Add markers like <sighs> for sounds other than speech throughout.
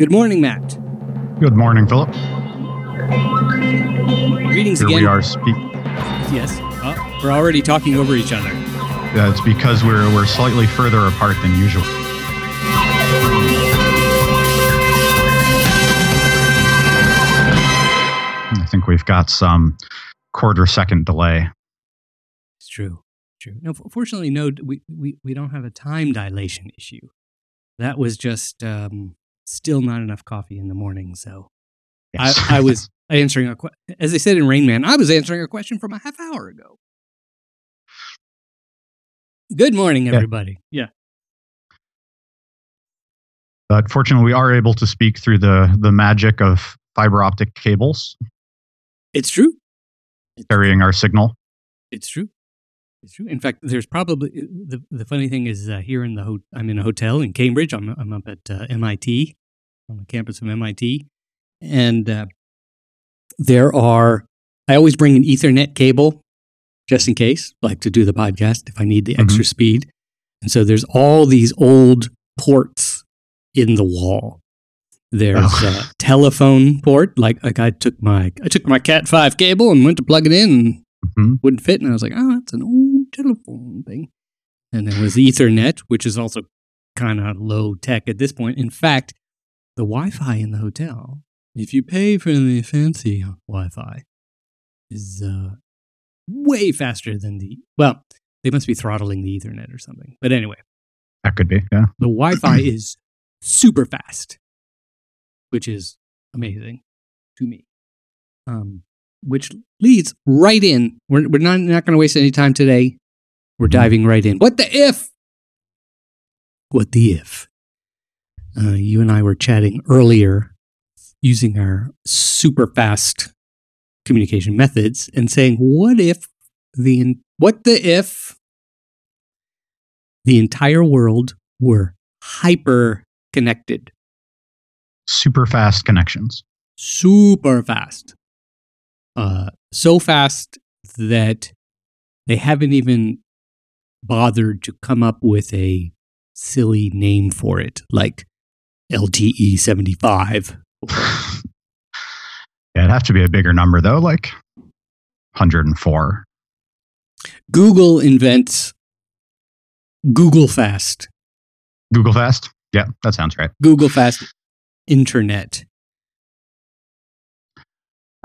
Good morning, Matt. Good morning, Philip. Greetings Here again. we are. Speak. Yes. Oh, we're already talking over each other. Uh, it's because we're we're slightly further apart than usual. I think we've got some quarter second delay. It's true. True. No, fortunately, no. We, we we don't have a time dilation issue. That was just um, still not enough coffee in the morning. So Yes. I, I was <laughs> answering a question. as they said in Rain Man. I was answering a question from a half hour ago. Good morning, Yeah. everybody. Yeah. but fortunately, we are able to speak through the the magic of fiber optic cables It's true. carrying our signal. It's true. It's true. In fact, there's probably the the funny thing is uh, here in the ho- I'm in a hotel in Cambridge. I'm I'm up at uh, MIT on the campus of MIT, and uh, there are. I always bring an Ethernet cable just in case, like to do the podcast if I need the extra speed. And so there's all these old ports in the wall. There's Oh. a telephone port, like like I took my I took my Cat five cable and went to plug it in. And Mhm. wouldn't fit. And I was like, oh, that's an old telephone thing. And there was Ethernet, which is also kind of low tech at this point. In fact, the Wi Fi in the hotel, if you pay for the fancy Wi Fi, is uh, way faster than the, well, they must be throttling the Ethernet or something. But anyway, That could be. Yeah. the Wi Fi <clears throat> is super fast, which is amazing to me. Um, which leads right in. We're, we're not, not going to waste any time today. We're Mhm. diving right in. What the if? What the if? Uh, you and I were chatting earlier using our super fast communication methods and saying, what if the, what the if the entire world were hyper connected, Super fast connections. super fast. Uh, so fast that they haven't even bothered to come up with a silly name for it, like LTE 75. yeah, <laughs> it'd have to be a bigger number though, like 104. Google invents Google Fast, Google Fast. Yeah, that sounds right. Google Fast Internet.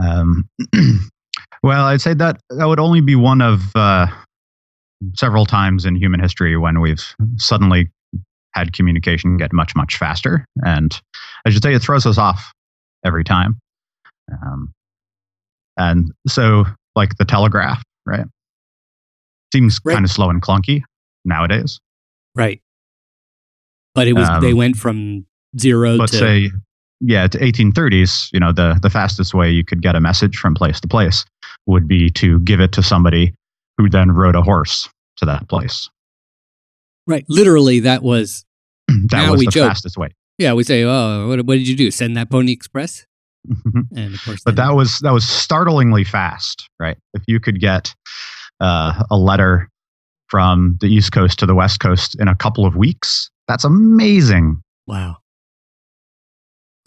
Um, <clears throat> well, I'd say that that would only be one of uh, several times in human history when we've suddenly had communication get much, much faster. And I should say it throws us off every time. Um, and so, like the telegraph, right? Seems Right. kind of slow and clunky nowadays. Right. But it was Um, they went from zero let's to say yeah to 1830s you know the the fastest way you could get a message from place to place would be to give it to somebody who then rode a horse to that place right. Literally, that was <clears throat> that was the joke. fastest way yeah. We say, oh, what, what did you do? Send that Pony Express? And of course, but that was that was startlingly fast right if you could get uh, a letter from the east coast to the west coast in a couple of weeks that's amazing wow,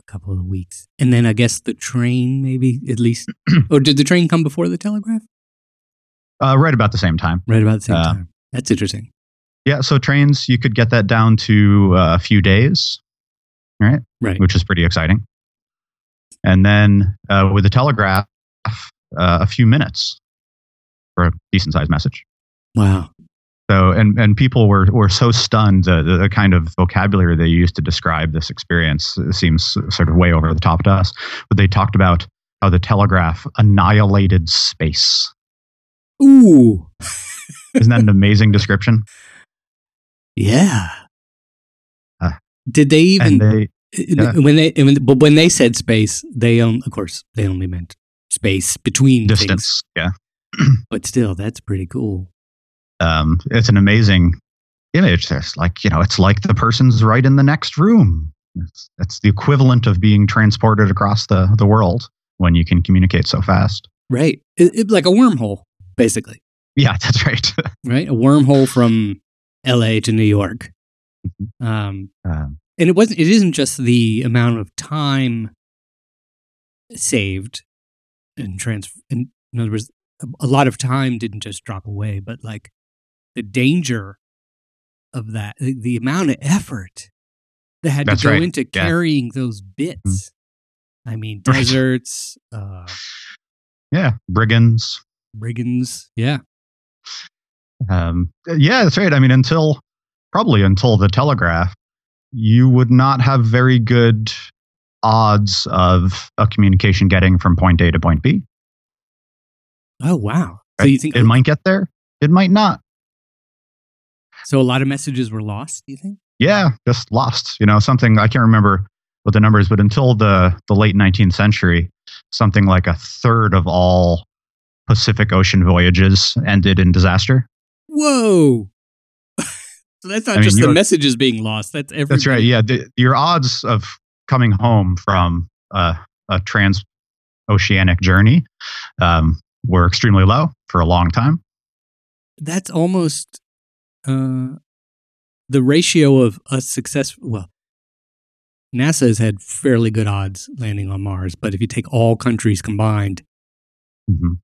a couple of weeks, and then I guess the train, maybe at least, <clears throat> or did the train come before the telegraph? uh, right about the same time Right about the same Uh, time. That's interesting. Yeah so trains you could get that down to uh, a few days right Right. which is pretty exciting. And then uh, with the telegraph, uh, a few minutes for a decent sized message. Wow. So, and, and people were, were so stunned, uh, the, the kind of vocabulary they used to describe this experience seems sort of way over the top to us. But they talked about how the telegraph annihilated space. Ooh. Isn't that an <laughs> amazing description? Yeah. Uh, did they even they, yeah. when they when, but when they said space, they on of course they only meant space between things. distance, yeah. <clears throat> But still, that's pretty cool. um, it's an amazing image. It's like you know, it's like the person's right in the next room. It's, it's the equivalent of being transported across the the world when you can communicate so fast. Right. It, it- like a wormhole, basically. Yeah, <laughs> that's right. Right. A wormhole from L.A. to New York. Mhm. Um, um, and it wasn't. It isn't just the amount of time saved and trans. In, in other words, a, lot of time didn't just drop away, but like the danger of that, the, the amount of effort that had That's to go right. into Yeah. carrying those bits. I mean, <laughs> deserts, uh, Yeah, brigands. brigands. Yeah. Um, yeah, that's right. I mean, until probably until the telegraph, you would not have very good odds of a communication getting from point A to point B. Oh wow. So you think it might get there? It might not. so? A lot of messages were lost. Do you think? Yeah, just lost. You know, something I can't remember what the numbers, but until the the late 19th century, something like a third of all Pacific Ocean voyages ended in disaster. Whoa. so that's not I just the are- messages being lost. That's every. That's right. Yeah, the, your odds of coming home from uh, a transoceanic journey um, were extremely low for a long time. That's almost uh, the ratio of us successful. Well, NASA has had fairly good odds landing on Mars, but if you take all countries combined, hmm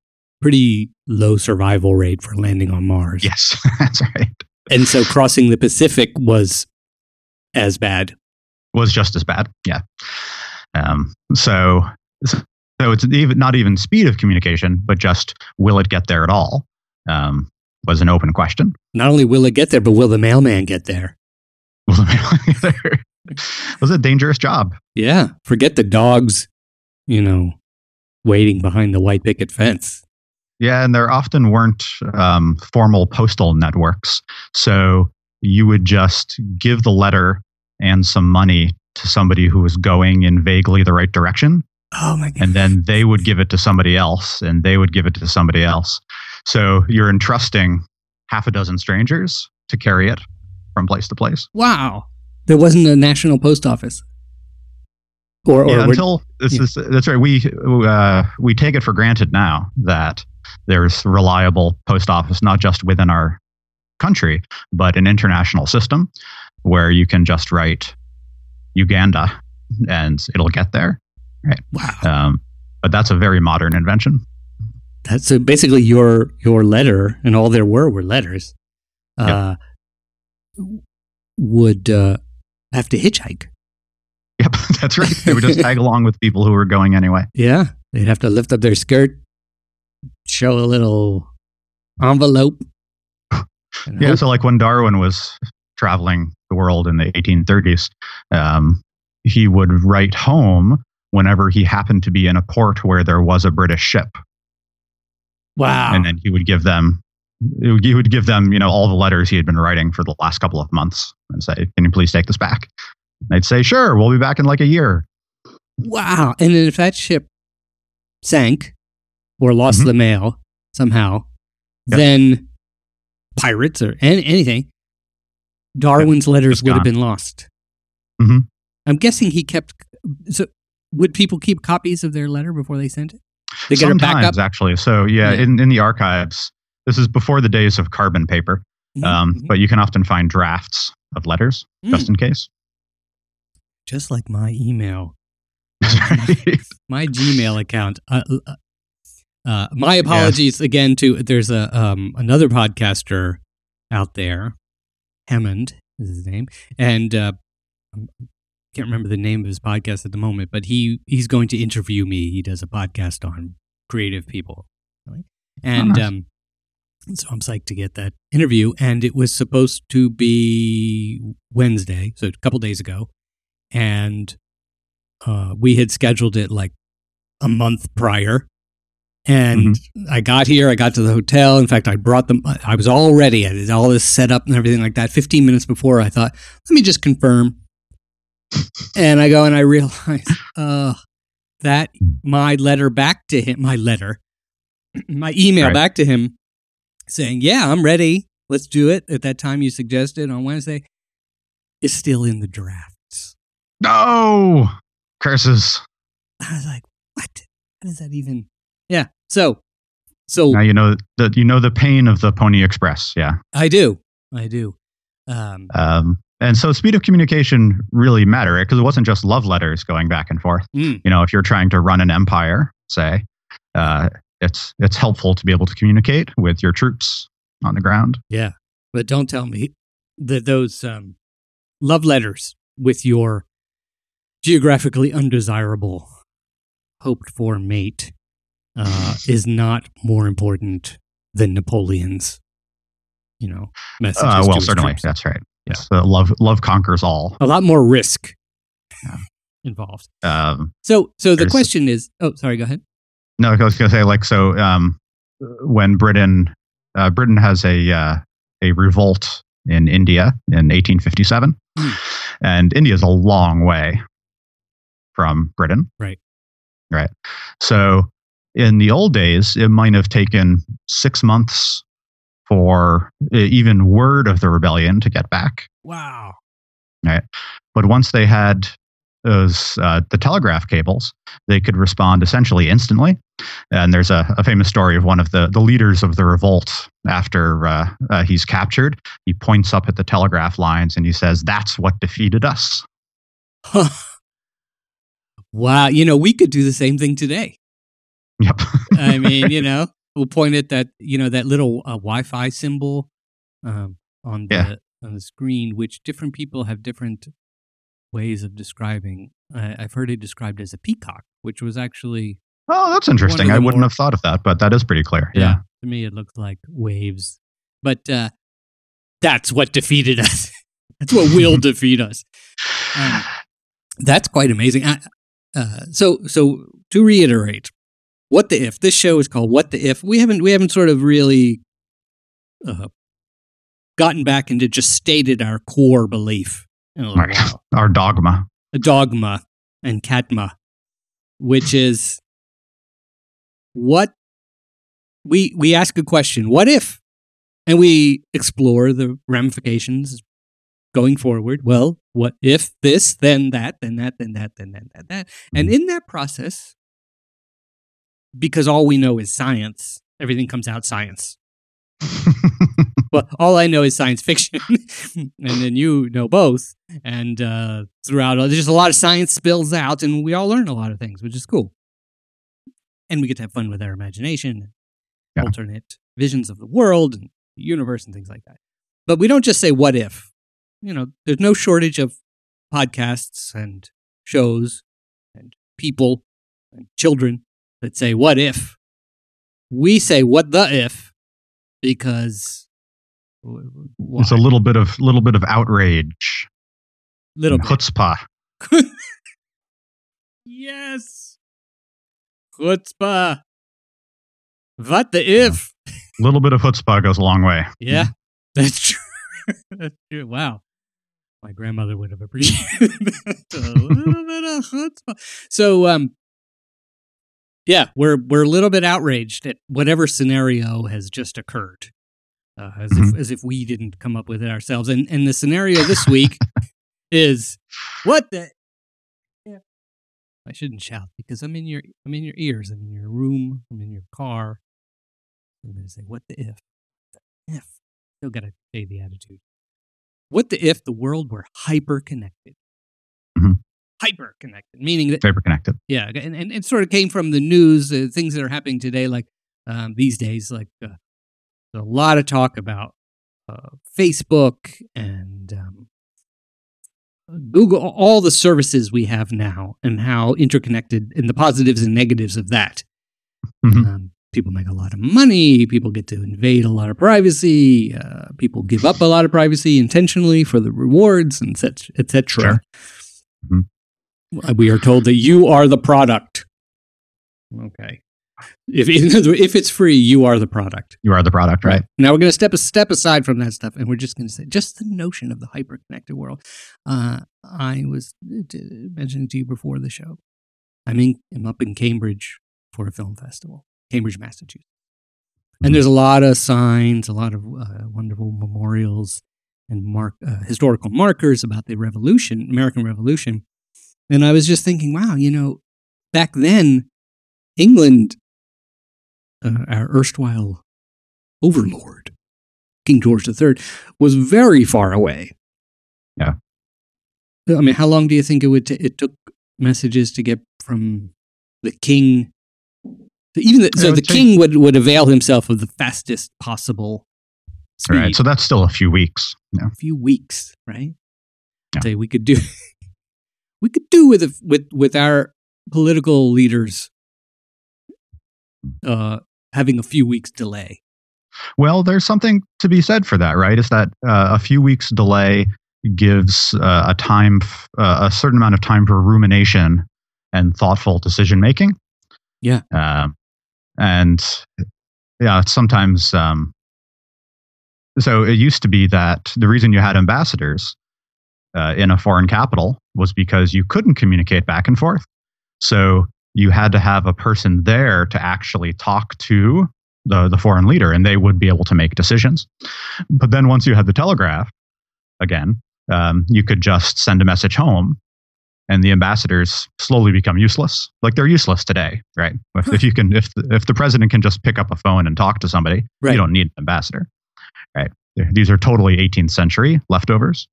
pretty low survival rate for landing on Mars. Yes, <laughs> that's right. And so crossing the Pacific was as bad. Was just as bad. Yeah. Um, so, so it's even not even speed of communication, but just will it get there at all? Um, was an open question. Not only will it get there, but will the mailman get there? Was <laughs> it was a dangerous job. Yeah. Forget the dogs, you know, waiting behind the white picket fence. Yeah, and there often weren't um, formal postal networks. So you would just give the letter and some money to somebody who was going in vaguely the right direction. Oh my God. And then they would give it to somebody else, and they would give it to somebody else. So you're entrusting half a dozen strangers to carry it from place to place. Wow. There wasn't a national post office. Or, or yeah, until this yeah. is that's right. We uh, we take it for granted now that there's reliable post office not just within our country, but an international system where you can just write Uganda and it'll get there. wow. Um, but that's a very modern invention. That's so basically your your letter, and all there were were letters. Uh, Would uh, have to hitchhike. Yep, <laughs> that's right. They would just tag along with people who were going anyway. <laughs> Yeah, they'd have to lift up their skirt, show a little envelope. <laughs> Yeah, hope- so like when Darwin was traveling the world in the 1830s, um, he would write home whenever he happened to be in a port where there was a British ship, wow. and then he would give them. He would give them, you know, all the letters he had been writing for the last couple of months, and say, "Can you please take this back?" They'd say, "Sure, we'll be back in like a year." Wow. And then if that ship sank or lost Mhm. the mail somehow, Yep. then pirates or an- anything, Darwin's letters would have been lost. Mhm. I'm guessing he kept. So, would people keep copies of their letter before they sent it? They get Sometimes, actually. So yeah, Yeah. in in the archives, this is before the days of carbon paper, um, Mhm. but you can often find drafts of letters just in case. Just like my email, <laughs> my Gmail account. Uh, uh, uh, my apologies again to there's a um, another podcaster out there, Hammond is his name, and uh, I can't remember the name of his podcast at the moment, but he he's going to interview me. He does a podcast on creative people, right? and nice. um, so I'm psyched to get that interview. And it was supposed to be Wednesday, so a couple days ago, and uh, we had scheduled it like a month prior. And I got here, I got to the hotel. In fact, I brought them, I was all ready. I had all this set up and everything like that. 15 minutes before, I thought, let me just confirm. <laughs> and I go and I realize uh, that my letter back to him, my letter, <clears throat> my email Right. back to him saying, yeah, I'm ready. Let's do it at that time you suggested on Wednesday is still in the drafts. No curses. I was like, what? How does that even? Yeah. So, so Now you know that you know the pain of the Pony Express. Yeah. I do. I do. Um, Um, and so speed of communication really mattered because it wasn't just love letters going back and forth. Mm. You know, if you're trying to run an empire, say, uh, it's it's helpful to be able to communicate with your troops on the ground. Yeah, but don't tell me that those um, love letters with your geographically undesirable, hoped for mate uh, is not more important than Napoleon's. You know, messages. Uh, well, certainly, troops. that's right. Yes, uh, love love conquers all. a lot more risk Yeah. involved. Um, So, so the question is. Oh, sorry. Go ahead. no, I was going to say like so. Um, when Britain uh, Britain has a uh, a revolt in India in 1857, Hmm. and India is a long way from Britain. Right. Right. So in the old days, it might have taken six months for even word of the rebellion to get back. Wow. Right. But once they had those uh, the telegraph cables, they could respond essentially instantly. And there's a, a famous story of one of the, the leaders of the revolt after uh, uh, he's captured. He points up at the telegraph lines and he says, "That's what defeated us." <laughs> wow. You know, we could do the same thing today. Yep. <laughs> I mean, you <laughs> know, we'll point at that, you know, that little uh, Wi-Fi symbol um, on the Yeah. on the screen, which different people have different ways of describing. I I've heard it described as a peacock, which was actually oh, that's interesting. I wouldn't more- have thought of that, but that is pretty clear. Yeah. to me it looks like waves. But uh, that's what defeated us. <laughs> that's what will defeat us. Um, That's quite amazing. I, uh, so, so to reiterate, what the if? This show is called "What the If." We haven't we haven't sort of really uh, gotten back into just stated our core belief in a Right. while. <laughs> Our dogma. A dogma and katma, which is what we we ask a question: What if? And we explore the ramifications going forward. Well, what if this, then that, then that, then that, then that, that, that. And in that process, because all we know is science, everything comes out science. <laughs> Well, all I know is science fiction, <laughs> and then you know both. And uh, throughout, there's just a lot of science spills out, and we all learn a lot of things, which is cool. And we get to have fun with our imagination, Yeah. alternate visions of the world and the universe, and things like that. But we don't just say "what if." You know, there's no shortage of podcasts and shows and people and children that say "what if." We say "what the if" because why? It's a little bit of little bit of outrage, little bit. chutzpah. <laughs> yes, chutzpah. What the if? A <laughs> little bit of chutzpah goes a long way. Yeah, <laughs> that's true. that's true. Wow. My grandmother would have appreciated that. a little bit of chutzpah. So, um, yeah, we're we're a little bit outraged at whatever scenario has just occurred, uh, as if as if we didn't come up with it ourselves. And and the scenario this week <laughs> is what the. <laughs> Yeah. I shouldn't shout because I'm in your I'm in your ears. I'm in your room. I'm in your car. I'm going to say, "What the if? The if?" Still got to say the attitude. What the if the world were hyper connected? Mhm. Hyper connected, meaning that Vapor connected. yeah, and, and it sort of came from the news, uh, things that are happening today, like um, these days, like uh, a lot of talk about uh, Facebook and um, Google, all the services we have now, and how interconnected, and the positives and negatives of that. Mhm. Um, people make a lot of money. People get to invade a lot of privacy. Uh, people give up a lot of privacy intentionally for the rewards, and such, etc. Sure. Mhm. We are told that you are the product. Okay. If <laughs> if it's free, you are the product. You are the product, right? Now we're going to step a step aside from that stuff, and we're just going to say just the notion of the hyper connected world. Uh, I was uh, mentioning to you before the show. I'm in, I'm up in Cambridge for a film festival, Cambridge, Massachusetts, and there's a lot of signs, a lot of uh, wonderful memorials and mark uh, historical markers about the Revolution, American Revolution. And I was just thinking, wow, you know, back then, England, uh, our erstwhile overlord, King George III, was very far away. Yeah. I mean, how long do you think it would? T- it took messages to get from the king. Even the, so, the take, king would would avail himself of the fastest possible. Speed. Right. So that's still a few weeks. Yeah. A few weeks, right? Yeah. Say we could do. <laughs> we could do with with with our political leaders uh, having a few weeks delay. Well, there's something to be said for that, right? Is that uh, a few weeks delay gives uh, a time, uh, a certain amount of time for rumination and thoughtful decision making. Yeah. Um, and yeah, sometimes. Um, so it used to be that the reason you had ambassadors uh, in a foreign capital was because you couldn't communicate back and forth. So you had to have a person there to actually talk to the, the foreign leader and they would be able to make decisions. But then once you had the telegraph, again, um, you could just send a message home and the ambassadors slowly become useless. Like they're useless today, right? If, if you can, if if the president can just pick up a phone and talk to somebody, right. you don't need an ambassador, right? These are totally 18th century leftovers.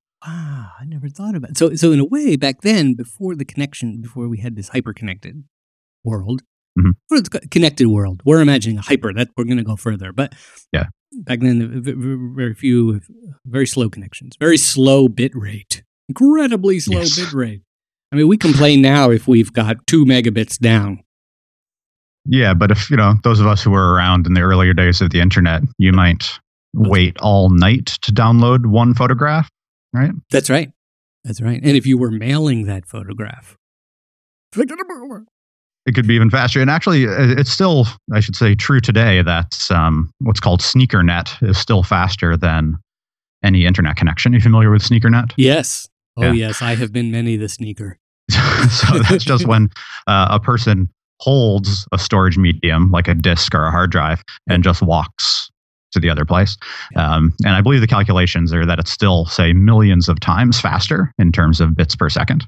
Never thought about it. So, so in a way, back then, before the connection, before we had this hyper connected world, mm-hmm. or the connected world, we're imagining a hyper. That we're going to go further, but yeah, back then, very few, very slow connections, very slow bit rate, incredibly slow yes. bit rate. I mean, we complain now if we've got two megabits down. Yeah, but if you know those of us who were around in the earlier days of the internet, you might wait all night to download one photograph, right? That's right. That's right. And if you were mailing that photograph, it could be even faster. And actually, uh, it's still, I should say, true today that um, what's called SneakerNet is still faster than any internet connection. Are you familiar with SneakerNet? Yes. Oh, yeah. yes. I have been many the sneaker. <laughs> so that's just when uh, a person holds a storage medium like a disk or a hard drive and just walks to the other place. Um, and I believe the calculations are that it's still, say, millions of times faster in terms of bits per second.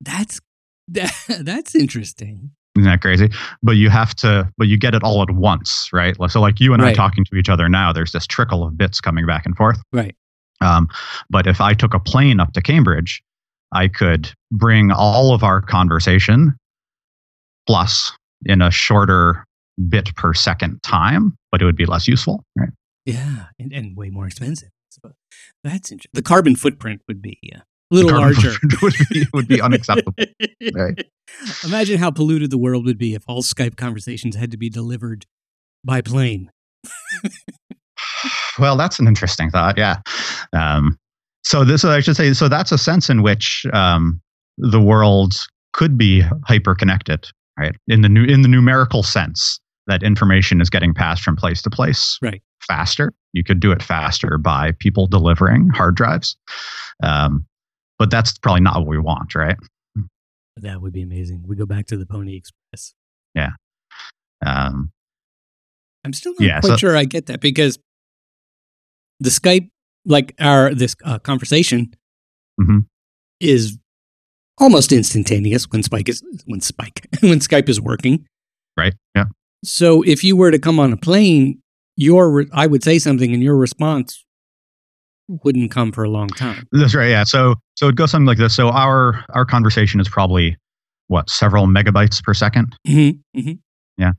That's <laughs> that, that's interesting. Isn't that crazy? But you have to, but you get it all at once, right? So, like you and right. I talking to each other now, there's this trickle of bits coming back and forth. Right. Um, but if I took a plane up to Cambridge, I could bring all of our conversation plus in a shorter bit per second time, but it would be less useful, right? Yeah, and, and way more expensive. So that's interesting. The carbon footprint would be uh, a little larger. would be, would be unacceptable. <laughs> right. Imagine how polluted the world would be if all Skype conversations had to be delivered by plane. <sighs> well, that's an interesting thought. Yeah. Um, so this, I should say, so that's a sense in which um, the world could be hyper connected, right? In the new, in the numerical sense that information is getting passed from place to place, right? Faster. You could do it faster by people delivering hard drives. Um, but that's probably not what we want, right? That would be amazing. We go back to the Pony Express. Yeah. Um, I'm still not yeah, quite so, sure I get that because the Skype, like our this uh, conversation, mm-hmm. is almost instantaneous when Spike is when Spike <laughs> when Skype is working. Right. Yeah. So if you were to come on a plane, your I would say something, and your response wouldn't come for a long time. That's right. Yeah. So so it goes something like this. So our our conversation is probably what several megabytes per 2nd mm-hmm, mm-hmm. Yeah.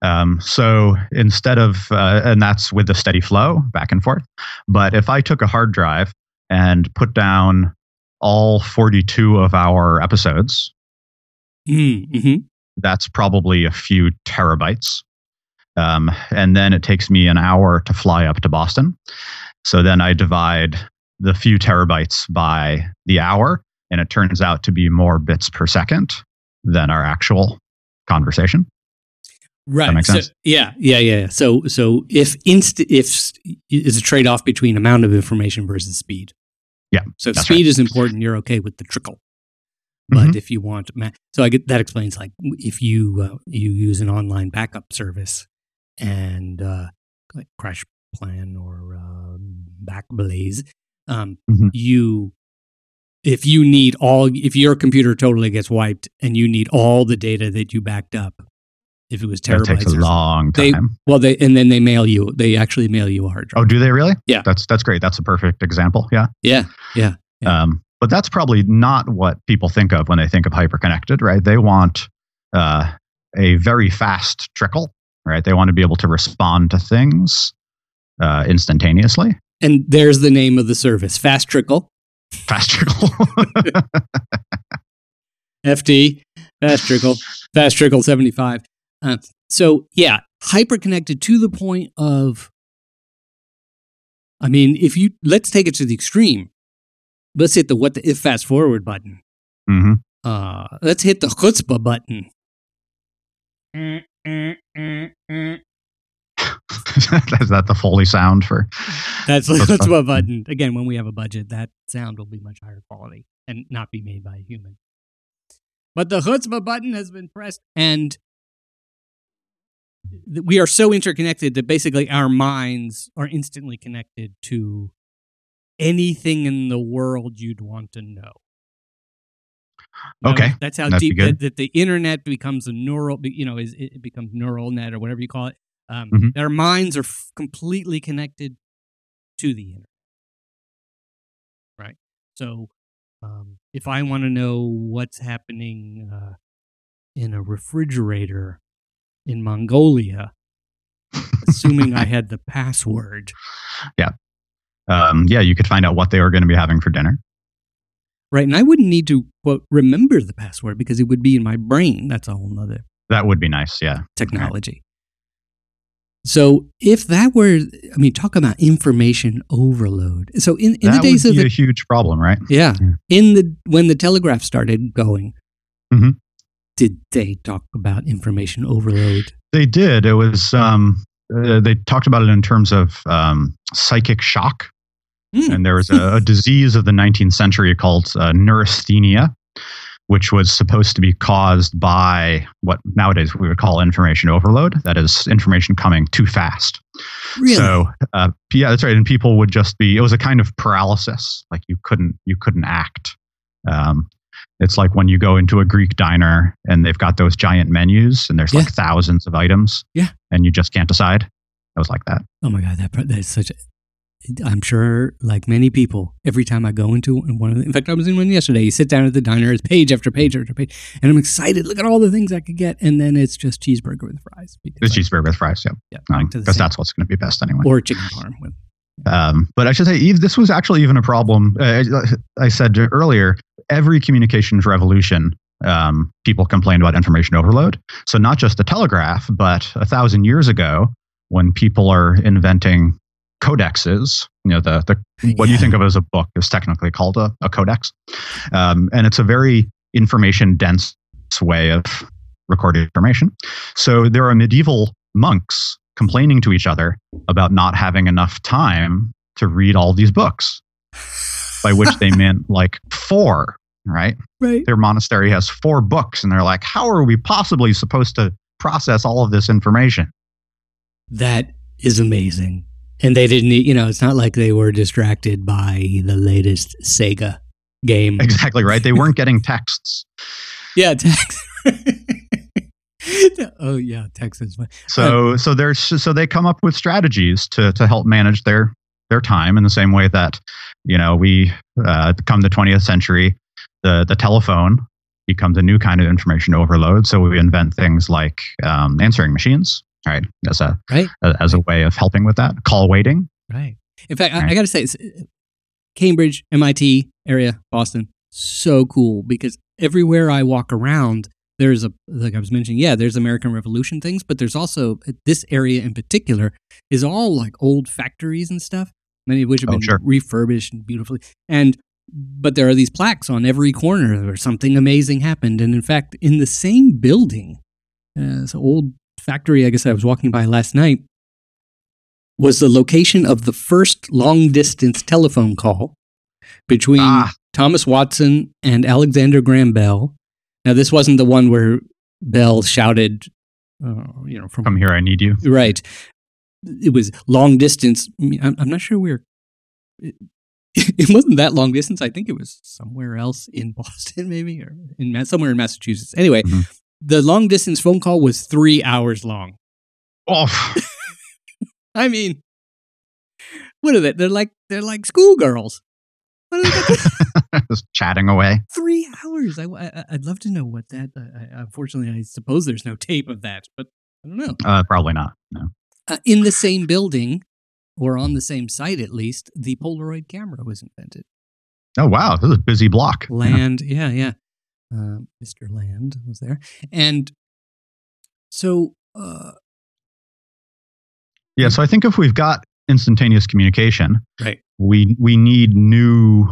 Um, so instead of uh, and that's with the steady flow back and forth. But if I took a hard drive and put down all 42 of our episodes, mm-hmm. That's probably a few terabytes. Um, and then it takes me an hour to fly up to Boston. So then I divide the few terabytes by the hour, and it turns out to be more bits per second than our actual conversation. Right. So, yeah, yeah, yeah. So, so if inst if is a trade off between amount of information versus speed. Yeah. So speed right. is important. You're okay with the trickle. But mm-hmm. if you want, so I get that explains like if you uh, you use an online backup service and uh, like Crash Plan or uh, Backblaze, um, mm-hmm. you if you need all if your computer totally gets wiped and you need all the data that you backed up if it was terabytes takes a long time. they, well they and then they mail you they actually mail you a hard drive. oh do they really? Yeah. That's that's great. That's a perfect example. Yeah. Yeah. Yeah, yeah. um But that's probably not what people think of when they think of hyperconnected, right? They want uh, a very fast trickle, right? They want to be able to respond to things uh, instantaneously. And there's the name of the service Fast Trickle. Fast trickle. <laughs> FT, Fast Trickle, Fast Trickle 75. Uh, so, yeah, hyper connected to the point of, I mean, if you, let's take it to the extreme. Let's hit the what the if fast forward button. hmm Uh, let's hit the chutzpah button. <laughs> Is that the Foley sound for? That's the Chutzpah. chutzpah button. Again, when we have a budget, that sound will be much higher quality and not be made by a human. But the chutzpah button has been pressed, and we are so interconnected that basically our minds are instantly connected to anything in the world you'd want to know. Okay, that's how that'd deep that, that the internet becomes a neural, you know, is it becomes neural net or whatever you call it. Um, Mhm. Our minds are f- completely connected to the internet, right? So, um, if I want to know what's happening uh, in a refrigerator in Mongolia, assuming I <laughs> had the password, Um, yeah, you could find out what they were going to be having for dinner. right? And I wouldn't need to quote remember the password because it would be in my brain. That's a whole nother That would be nice. Yeah. technology. So if that were, I mean, talk about information overload. So in, in the days of the a huge problem, right? yeah, Yeah. in the when the telegraph started going, Mhm. did they talk about information overload? They did. It was. Um, uh, they talked about it in terms of um, psychic shock, Hmm. and there was a, a disease of the 19th century called uh, neurasthenia, which was supposed to be caused by what nowadays we would call information overload. That is, information coming too fast. Really? So uh, yeah, that's right. And people would just be. It was a kind of paralysis. Like you couldn't you couldn't act. Um, it's like when you go into a Greek diner and they've got those giant menus and there's like thousands of items. Yeah. And you just can't decide. It was like that. oh my god, that that's such a. I'm sure, like many people, every time I go into one of the, in fact, I was in one yesterday. You sit down at the diner, it's page after page after page, and I'm excited. Look at all the things I could get, and then it's just cheeseburger with fries. It's I- cheeseburger with fries. Yeah. yeah, the Because that's what's going to be best anyway. or chicken parm with. Um, but I should say, Eve, this was actually even a problem. Uh, I said earlier, every communications revolution, um, people complained about information overload. So not just the telegraph, but a thousand years ago, when people are inventing codexes, you know, the, the what you think of as a book is technically called a, a codex, um, and it's a very information dense way of recording information. So there are medieval monks complaining to each other about not having enough time to read all these books, by which they <laughs> meant like four, right? Right. Their monastery has four books, and they're like, how are we possibly supposed to process all of this information? That is amazing. And they didn't, you know, it's not like they were distracted by the latest Sega game. Exactly right. They weren't <laughs> getting texts. Yeah, Texas. <laughs> oh yeah, Texas. So so there's so they come up with strategies to to help manage their their time in the same way that you know we uh, come the 20th century the the telephone becomes a new kind of information overload so we invent things like um, answering machines right as a Right. as a way of helping with that call waiting Right. In fact, I, I got to say, it's, Cambridge, MIT area, Boston, so cool because everywhere I walk around, there's a like I was mentioning, yeah, there's American Revolution things, but there's also uh, this area in particular is all like old factories and stuff, many of which have Oh, been sure. refurbished and beautifully, and but there are these plaques on every corner where something amazing happened, and in fact, in the same building, uh, this old factory, I guess I was walking by last night was the location of the first long distance telephone call between Ah. Thomas Watson and Alexander Graham Bell. Now, this wasn't the one where Bell shouted, uh, you know, from come here i need you right. It was long distance. I mean, I'm, I'm not sure where. It, <laughs> it wasn't that long distance. I think it was somewhere else in <laughs> Boston, maybe, or in somewhere in Massachusetts. Anyway, Mhm. The long distance phone call was three hours long. oh <laughs> I mean, what are they? They're like they're like schoolgirls. <laughs> Just chatting away. three hours. I, I, I'd love to know what that. I, unfortunately, I suppose there's no tape of that, but I don't know. Uh, probably not. No. Uh, in the same building, or on the same site at least, the Polaroid camera was invented. Oh wow, this is a busy block. Land, yeah, yeah. Uh, Mr. Land was there, and so uh, Yeah, so I think if we've got instantaneous communication, Right. we we need new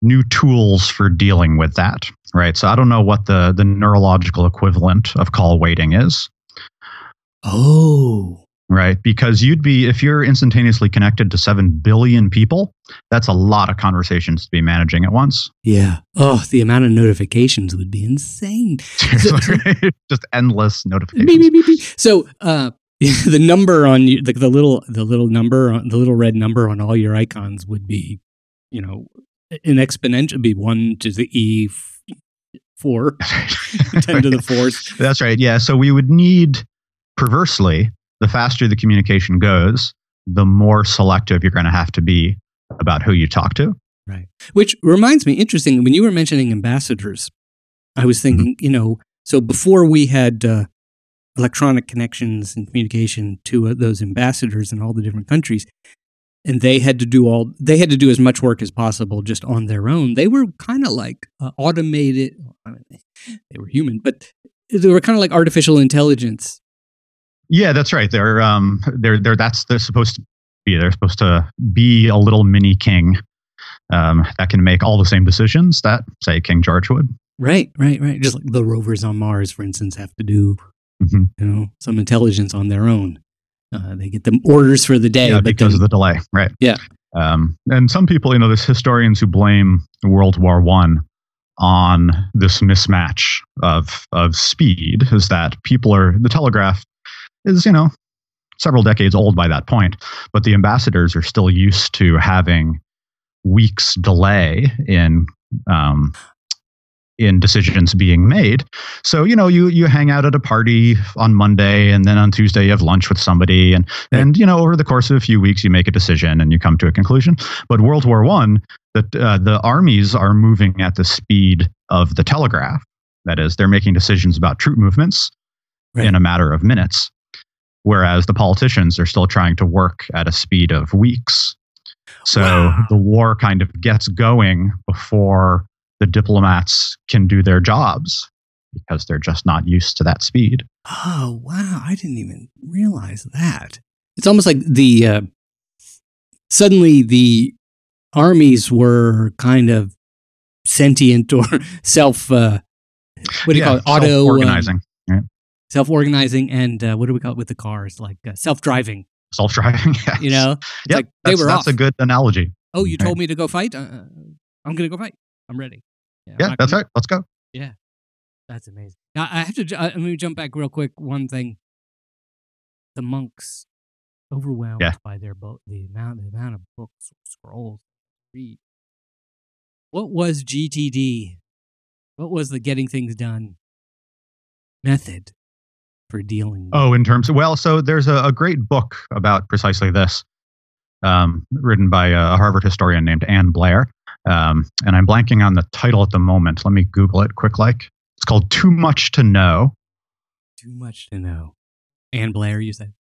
new tools for dealing with that, right? So I don't know what the the neurological equivalent of call waiting is, oh, right? Because you'd be if you're instantaneously connected to 7 billion people, that's a lot of conversations to be managing at once. yeah. Oh, the amount of notifications would be insane. <laughs> Just endless notifications. Beep, beep, beep. So, uh, <laughs> the number on you, the, the little, the little number, on, the little red number on all your icons would be, you know, an exponential, be one to the e f- four, <laughs> ten to the fourth. That's right. Yeah. So we would need, perversely, the faster the communication goes, the more selective you're going to have to be about who you talk to. Right. Which reminds me, interesting, when you were mentioning ambassadors, I was thinking, you know, so before we had uh, electronic connections and communication to uh, those ambassadors in all the different countries, and they had to do all, they had to do as much work as possible just on their own. They were kind of like uh, automated, I mean, they were human, but they were kind of like artificial intelligence. Yeah, that's right. They're um, they're they're that's they're supposed to be. They're supposed to be a little mini king um, that can make all the same decisions that say King George would. Right, right, right. Just like the rovers on Mars, for instance, have to do hmm you know some intelligence on their own. Uh, they get the orders for the day, yeah, but because then, of the delay, right? Yeah. Um, and some people, you know, there's historians who blame World War One on this mismatch of of speed. Is that people are the telegraph is you know several decades old by that point, but the ambassadors are still used to having weeks delay in um, in decisions being made. So you know, you you hang out at a party on Monday, and then on Tuesday you have lunch with somebody, and and you know, over the course of a few weeks, you make a decision and you come to a conclusion. But World War One, that uh, the armies are moving at the speed of the telegraph. That is, they're making decisions about troop movements Right. in a matter of minutes, whereas the politicians are still trying to work at a speed of weeks. So Wow. the war kind of gets going before the diplomats can do their jobs because they're just not used to that speed. oh wow, I didn't even realize that. It's almost like the uh, suddenly the armies were kind of sentient or <laughs> self. Uh, what do you call it? Auto um, organizing, self-organizing, and uh, what do we call it with the cars? Like uh, self-driving. self-driving. <laughs> Yes. You know, Yep, like they that's, were that's off. a good analogy. oh, you Right. told me to go fight. Uh, uh, I'm going to go fight. I'm ready. I'm Yeah, that's gonna- right. Let's go. Yeah, that's amazing. Now I have to. uh, Let me jump back real quick. One thing: the monks overwhelmed Yeah. by their book, the amount, the amount of books, scrolls, to read. What was GTD? What was the getting things done method for dealing? Oh, in terms of, well, so there's a, a great book about precisely this, um, written by a Harvard historian named Ann Blair. Um, and I'm blanking on the title at the moment. Let me Google it quick like. It's called Too Much to Know. Too much to know. Ann Blair, you said.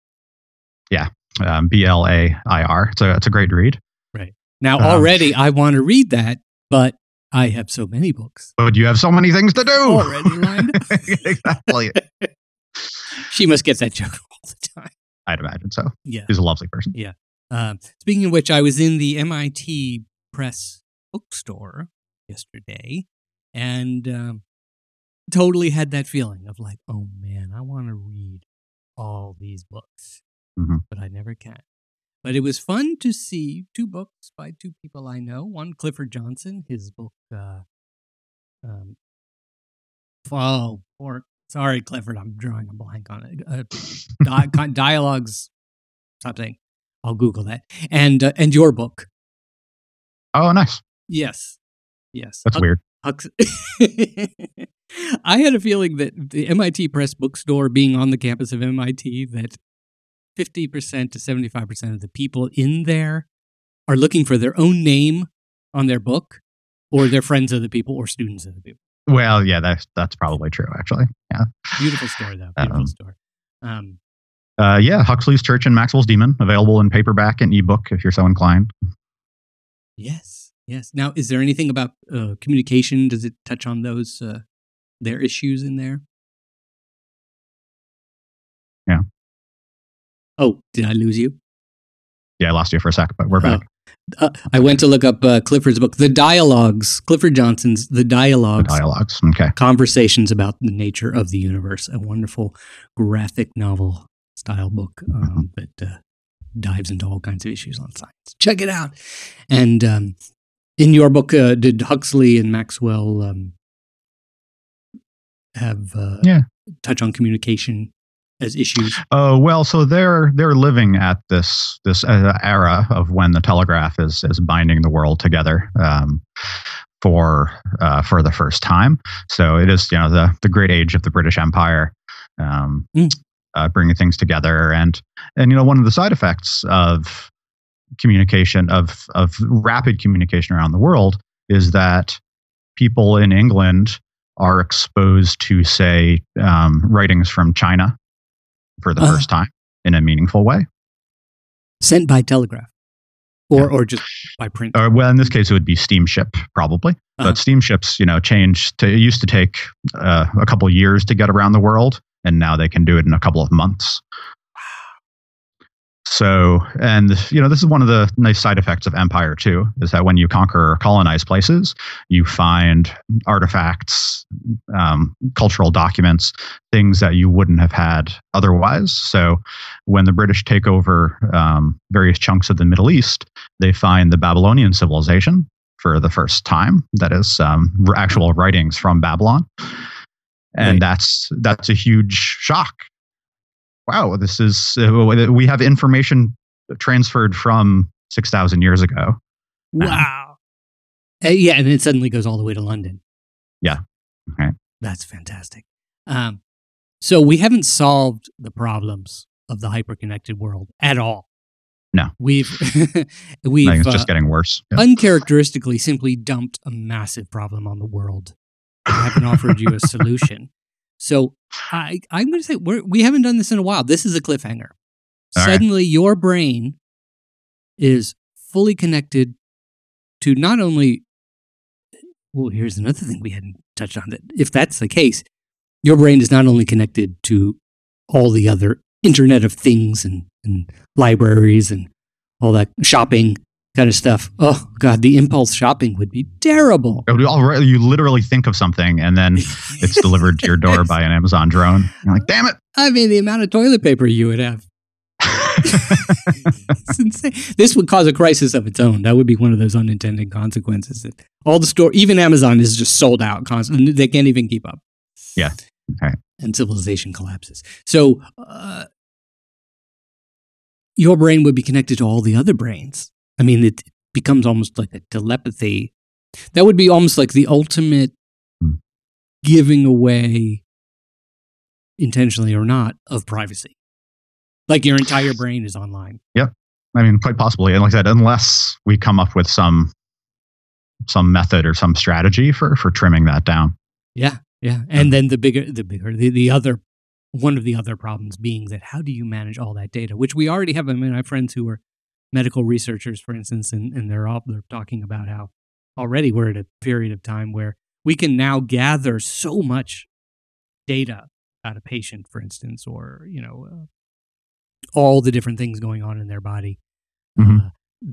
Yeah, um, B L A I R. It's a, it's a great read. Right. Now Um, already I want to read that, but I have so many books But you have so many things to do. already lined <laughs> exactly. <laughs> She must get that joke <laughs> all the time. I'd imagine so. Yeah. She's a lovely person. Yeah. Um, speaking of which, I was in the MIT Press bookstore yesterday and um, totally had that feeling of like, oh man, I want to read all these books, Mhm. but I never can. But it was fun to see two books by two people I know. One, Clifford Johnson, his book, uh, um, oh, or, sorry, Clifford, I'm drawing a blank on it. Uh, di- <laughs> con- dialogues, something. I'll Google that. And uh, and your book, Oh, nice. yes, yes. That's Huck- weird. Hux- <laughs> I had a feeling that the MIT Press bookstore being on the campus of MIT, that 50% to 75% of the people in there are looking for their own name on their book, or they're friends of the people or students of the people. Well, yeah, that's that's probably true. Actually, yeah. Beautiful story, though. Beautiful Um, story. Um, Uh, yeah, Huxley's Church and Maxwell's Demon, available in paperback and ebook if you're so inclined. yes, yes. Now, is there anything about uh, communication? Does it touch on those uh, their issues in there? Yeah. Oh, did I lose you? Yeah, I lost you for a sec, but we're back. Uh, I went to look up uh, Clifford's book, The Dialogues, Clifford Johnson's The The Dialogues, dialogues. Okay. Conversations about the Nature of the Universe, a wonderful graphic novel style book um, that uh, dives into all kinds of issues on science. Check it out. And um, in your book, uh, did Huxley and Maxwell um, have uh, Yeah. touch on communication as issues? Oh well, so they're they're living at this this uh, era of when the telegraph is is binding the world together um, for uh, for the first time. So it is you know the the great age of the British Empire, um, Mm. uh, bringing things together, and and you know one of the side effects of communication of of rapid communication around the world is that people in England are exposed to say um, writings from China for the Uh. first time in a meaningful way. Sent by telegraph or, Yeah. or just by print? Or, well, in this case, it would be steamship probably. Uh-huh. But steamships, you know, changed. To, it used to take uh, a couple years to get around the world, and now they can do it in a couple of months. So, and you know, this is one of the nice side effects of empire too, is that when you conquer or colonize places, you find artifacts, um, cultural documents, things that you wouldn't have had otherwise. So, when the British take over um, various chunks of the Middle East, they find the Babylonian civilization for the first time. That is um, r- actual writings from Babylon, and Right. that's that's a huge shock. Wow, this is uh, we have information transferred from six thousand years ago. Wow. Uh, yeah, and it suddenly goes all the way to London. Yeah. Okay. That's fantastic. Um, so we haven't solved the problems of the hyperconnected world at all. No. We've <laughs> we've it's uh, just getting worse. Yeah. uncharacteristically simply dumped a massive problem on the world. We haven't offered you a <laughs> solution. So I, I'm going to say we're, we haven't done this in a while. This is a cliffhanger. All right. Suddenly, your brain is fully connected to not only. Well, here's another thing we hadn't touched on. That if that's the case, your brain is not only connected to all the other Internet of Things and, and libraries and all that shopping kind of stuff. Oh God, the impulse shopping would be terrible. It would be all right. You literally think of something and then it's delivered to your door by an Amazon drone. You're like, damn it. I mean, the amount of toilet paper you would have. <laughs> It's insane. This would cause a crisis of its own. That would be one of those unintended consequences. That all the store, even Amazon, is just sold out constantly. They can't even keep up. Yeah. Okay. And civilization collapses. So uh, your brain would be connected to all the other brains. I mean, it becomes almost like a telepathy. That would be almost like the ultimate Hmm. giving away, intentionally or not, of privacy. Like your entire brain is online. Yeah. I mean, quite possibly. And like I said, unless we come up with some some method or some strategy for for trimming that down. Yeah, yeah. And then the bigger, the bigger, the, the other, one of the other problems being that how do you manage all that data, which we already have. I mean, I have friends who are medical researchers, for instance, and, and they're all they're talking about how already we're at a period of time where we can now gather so much data about a patient, for instance, or you know, uh, all the different things going on in their body. Mhm. Uh,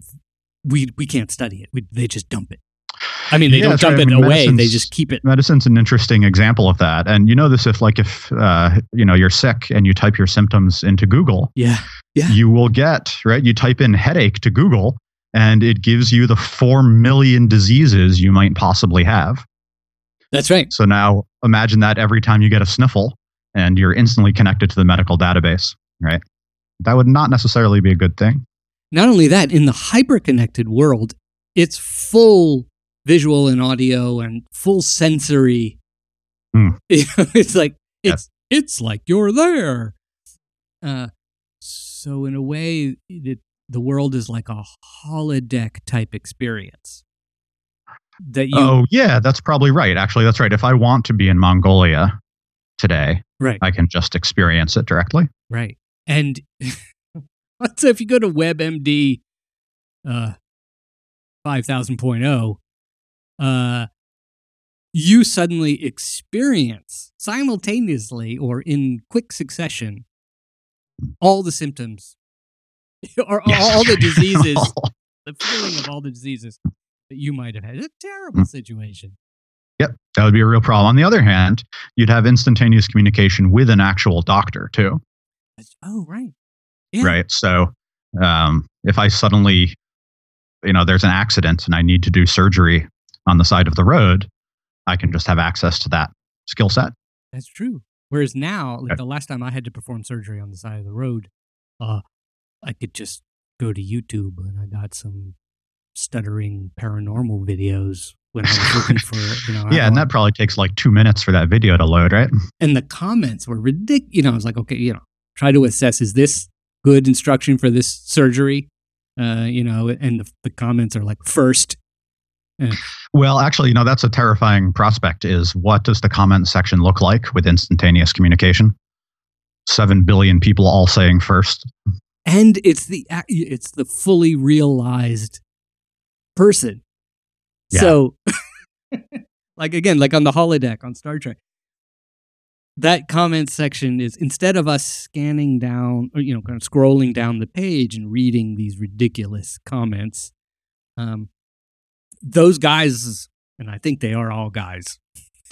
we we can't study it. We, they just dump it. I mean, they Yeah, don't right. dump I it mean, away. They just keep it. Medicine's an interesting example of that. And you know this if like if uh, you know you're sick and you type your symptoms into Google, Yeah, Yeah. you will get, right? You type in headache to Google and it gives you the 4 million diseases you might possibly have. that's right. So now imagine that every time you get a sniffle and you're instantly connected to the medical database, right? That would not necessarily be a good thing. Not only that, in the hyper-connected world, it's full visual and audio and full sensory. Know, <laughs> it's like it's it's like you're there. Uh, so in a way, it, the world is like a holodeck type experience. that you oh, yeah, that's probably right. Actually, that's right. If I want to be in Mongolia today, right I can just experience it directly. right and <laughs> so if you go to WebMD uh 5000.0 uh you suddenly experience simultaneously or in quick succession all the symptoms <laughs> or all the <laughs> diseases the feeling of all the diseases that you might have had. It's a terrible Mm. situation. Yep, that would be a real problem. On the other hand, you'd have instantaneous communication with an actual doctor too, oh, right. Yeah. right? So, um, if I suddenly, you know, there's an accident and I need to do surgery on the side of the road, I can just have access to that skill set. That's true. Whereas now, like the last time I had to perform surgery on the side of the road, uh, I could just go to YouTube and I got some stuttering paranormal videos when I was looking for, you know, <laughs> Yeah, and that probably takes like two minutes for that video to load, right? and the comments were ridiculous. You know, I was like, okay, you know, try to assess is this good instruction for this surgery? Uh, you know, and the, the comments are like first. Well, actually, you know, that's a terrifying prospect is what does the comment section look like with instantaneous communication? 7 billion people all saying first. and it's the it's the fully realized person. Yeah. So, <laughs> like again, like on the holodeck on Star Trek, that comment section is instead of us scanning down or you know kind of scrolling down the page and reading these ridiculous comments, um, those guys, and I think they are all guys <laughs>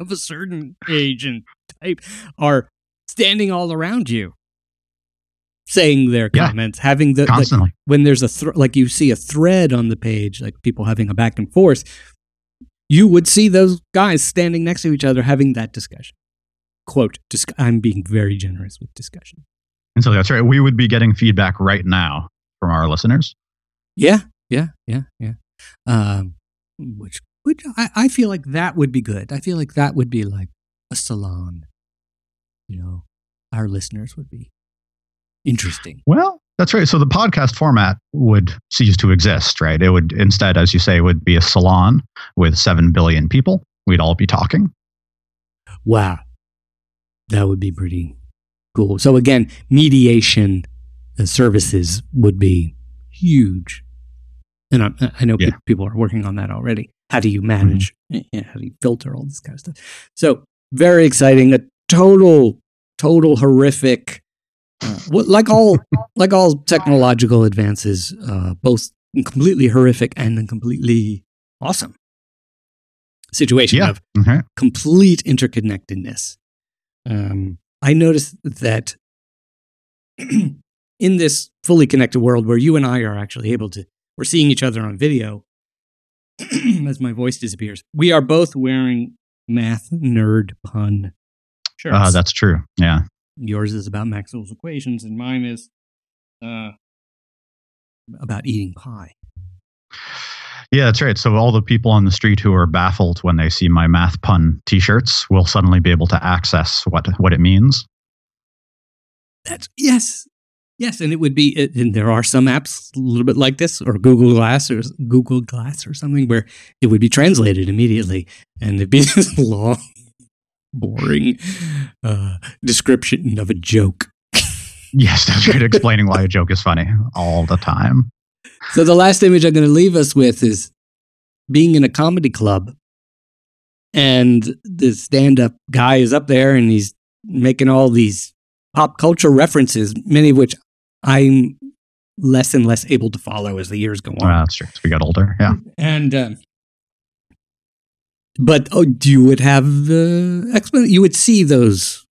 of a certain age and type, are standing all around you saying their Yeah. comments, having the, Constantly. when there's a thr like you see a thread on the page, like people having a back and forth, you would see those guys standing next to each other having that discussion. Quote: dis- I'm being very generous with discussion. And so that's right. We would be getting feedback right now from our listeners. Yeah, yeah, yeah, yeah. Um, which, which I, I feel like that would be good. I feel like that would be like a salon. You know, our listeners would be interesting. Well, that's right. So the podcast format would cease to exist, right? It would instead, as you say, would be a salon with 7 billion people. We'd all be talking. Wow, that would be pretty cool. So again, mediation uh, services would be huge, and I, I know Yeah. people are working on that already. How do you manage? Yeah, how do you filter all this kind of stuff? So very exciting. A total, total horrific. Uh, what- like all, <laughs> like all technological advances, uh, both completely horrific and completely awesome situation Yeah. of Okay. complete interconnectedness. Um, I noticed that <clears throat> in this fully connected world where you and I are actually able to, we're seeing each other on video <clears throat> as my voice disappears. We are both wearing math nerd pun shirts. Uh, that's true. Yeah. Yours is about Maxwell's equations, and mine is uh, about eating pie. Yeah, that's right. So all the people on the street who are baffled when they see my math pun t-shirts will suddenly be able to access what what it means. That's yes, yes, and it would be. And there are some apps a little bit like this, or Google Glass, or Google Glass, or something where it would be translated immediately, and it'd be <laughs> this long, boring uh, description of a joke. Yes, that's right. <laughs> Explaining why a joke is funny all the time. So the last image I'm going to leave us with is being in a comedy club, and the stand-up guy is up there, and he's making all these pop culture references, many of which I'm less and less able to follow as the years go on. Well, that's true. As we get older. Yeah. And um, but oh, you would have uh, explan- You would see those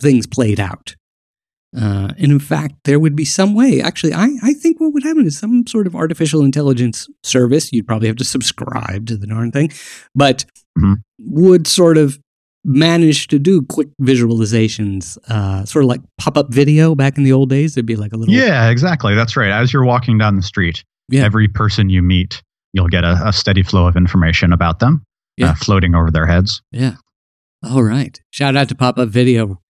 things played out. Uh, and in fact, there would be some way. Actually, I, I think what would happen is some sort of artificial intelligence service. You'd probably have to subscribe to the darn thing, but Mhm. would sort of manage to do quick visualizations, uh, sort of like pop up video back in the old days. It'd be like a little Yeah, exactly. That's right. As you're walking down the street, Yeah. every person you meet, you'll get a, a steady flow of information about them Yeah. uh, floating over their heads. Yeah. All right. Shout out to Pop Up Video.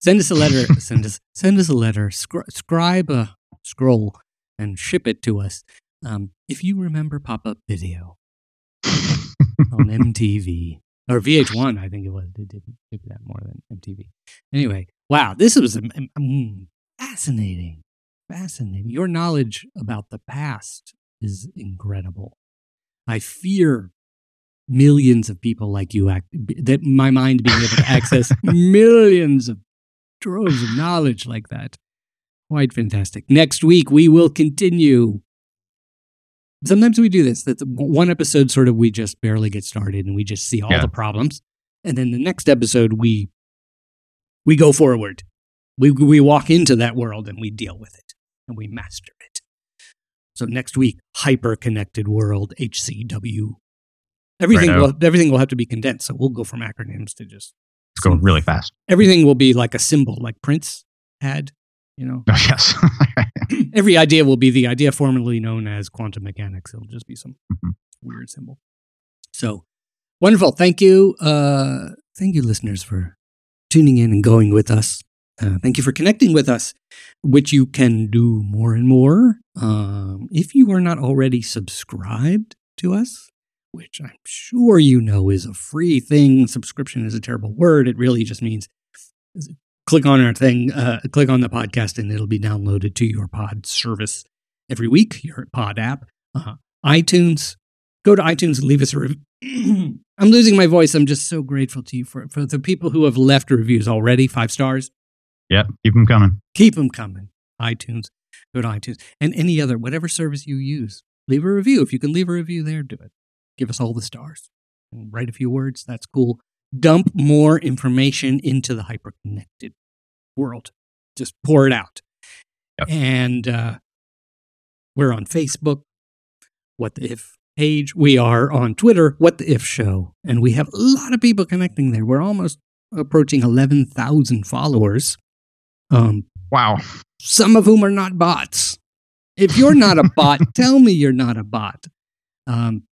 Send us a letter. <laughs> send us send us a letter. Scri- scribe a scroll and ship it to us. Um, if you remember pop up video <laughs> on MTV or VH1, I think it was. They did, did that more than MTV. Anyway, wow, this was um, fascinating. Fascinating. Your knowledge about the past is incredible. I fear millions of people like you act that my mind being able to access <laughs> millions of droves of knowledge like that. Quite fantastic. Next week we will continue. Sometimes we do this. That one episode sort of we just barely get started and we just see all Yeah. the problems, and then the next episode we we go forward. We we walk into that world and we deal with it and we master it. So next week, hyper connected world HCW. Everything Righto. will everything will have to be condensed. So we'll go from acronyms to just It's going really fast. everything will be like a symbol, like Prince had. You know, Oh, <laughs> yes. <laughs> every idea will be the idea formerly known as quantum mechanics. It'll just be some Mhm. weird symbol. So wonderful. Thank you. Uh, thank you, listeners, for tuning in and going with us. Uh, thank you for connecting with us, which you can do more and more. Um, if you are not already subscribed to us, which I'm sure you know is a free thing, subscription is a terrible word. It really just means click on our thing, uh, click on the podcast, and it'll be downloaded to your pod service every week, your pod app. Uh, iTunes, go to iTunes and leave us a review. <clears throat> I'm losing my voice. I'm just so grateful to you for, for the people who have left reviews already, five stars. Yeah, Keep them coming. Keep them coming. iTunes, go to iTunes, and any other, whatever service you use, leave a review. If you can leave a review there, do it. Give us all the stars and write a few words. That's cool. Dump more information into the hyperconnected world. Just pour it out. Yep. And uh, we're on Facebook, What the If page. We are on Twitter, What the If Show. And we have a lot of people connecting there. We're almost approaching 11,000 followers. Um, Wow. some of whom are not bots. If you're not a bot, <laughs> tell me you're not a bot. Um,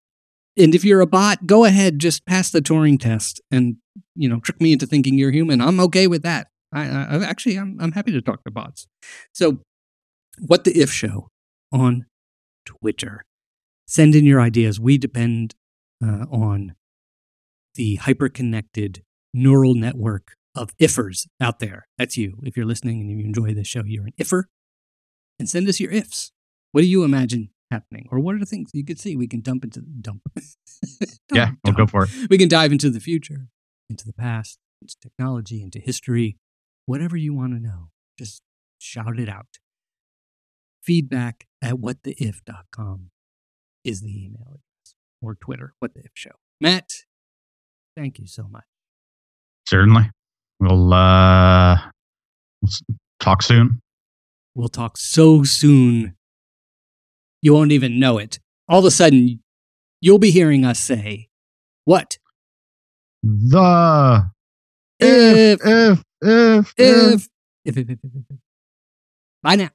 and if you're a bot, go ahead, just pass the Turing test, and you know, trick me into thinking you're human. I'm okay with that. I, I actually, I'm I'm happy to talk to bots. So, what the if show on Twitter? Send in your ideas. We depend uh, on the hyper-connected neural network of ifers out there. That's you. If you're listening and you enjoy this show, you're an ifer. And send us your ifs. What do you imagine happening? Or what are the things you could see we can dump into dump? <laughs> Yeah. We'll go for it. We can dive into the future, into the past, into technology, into history, whatever you want to know. Just shout it out. Feedback at whattheif.com is the email address or Twitter, what the if show. Matt, thank you so much. Certainly. We'll uh, talk soon. We'll talk so soon. You won't even know it. All of a sudden, you'll be hearing us say, What? The If, if if if, if, if, if, if, if. Bye now.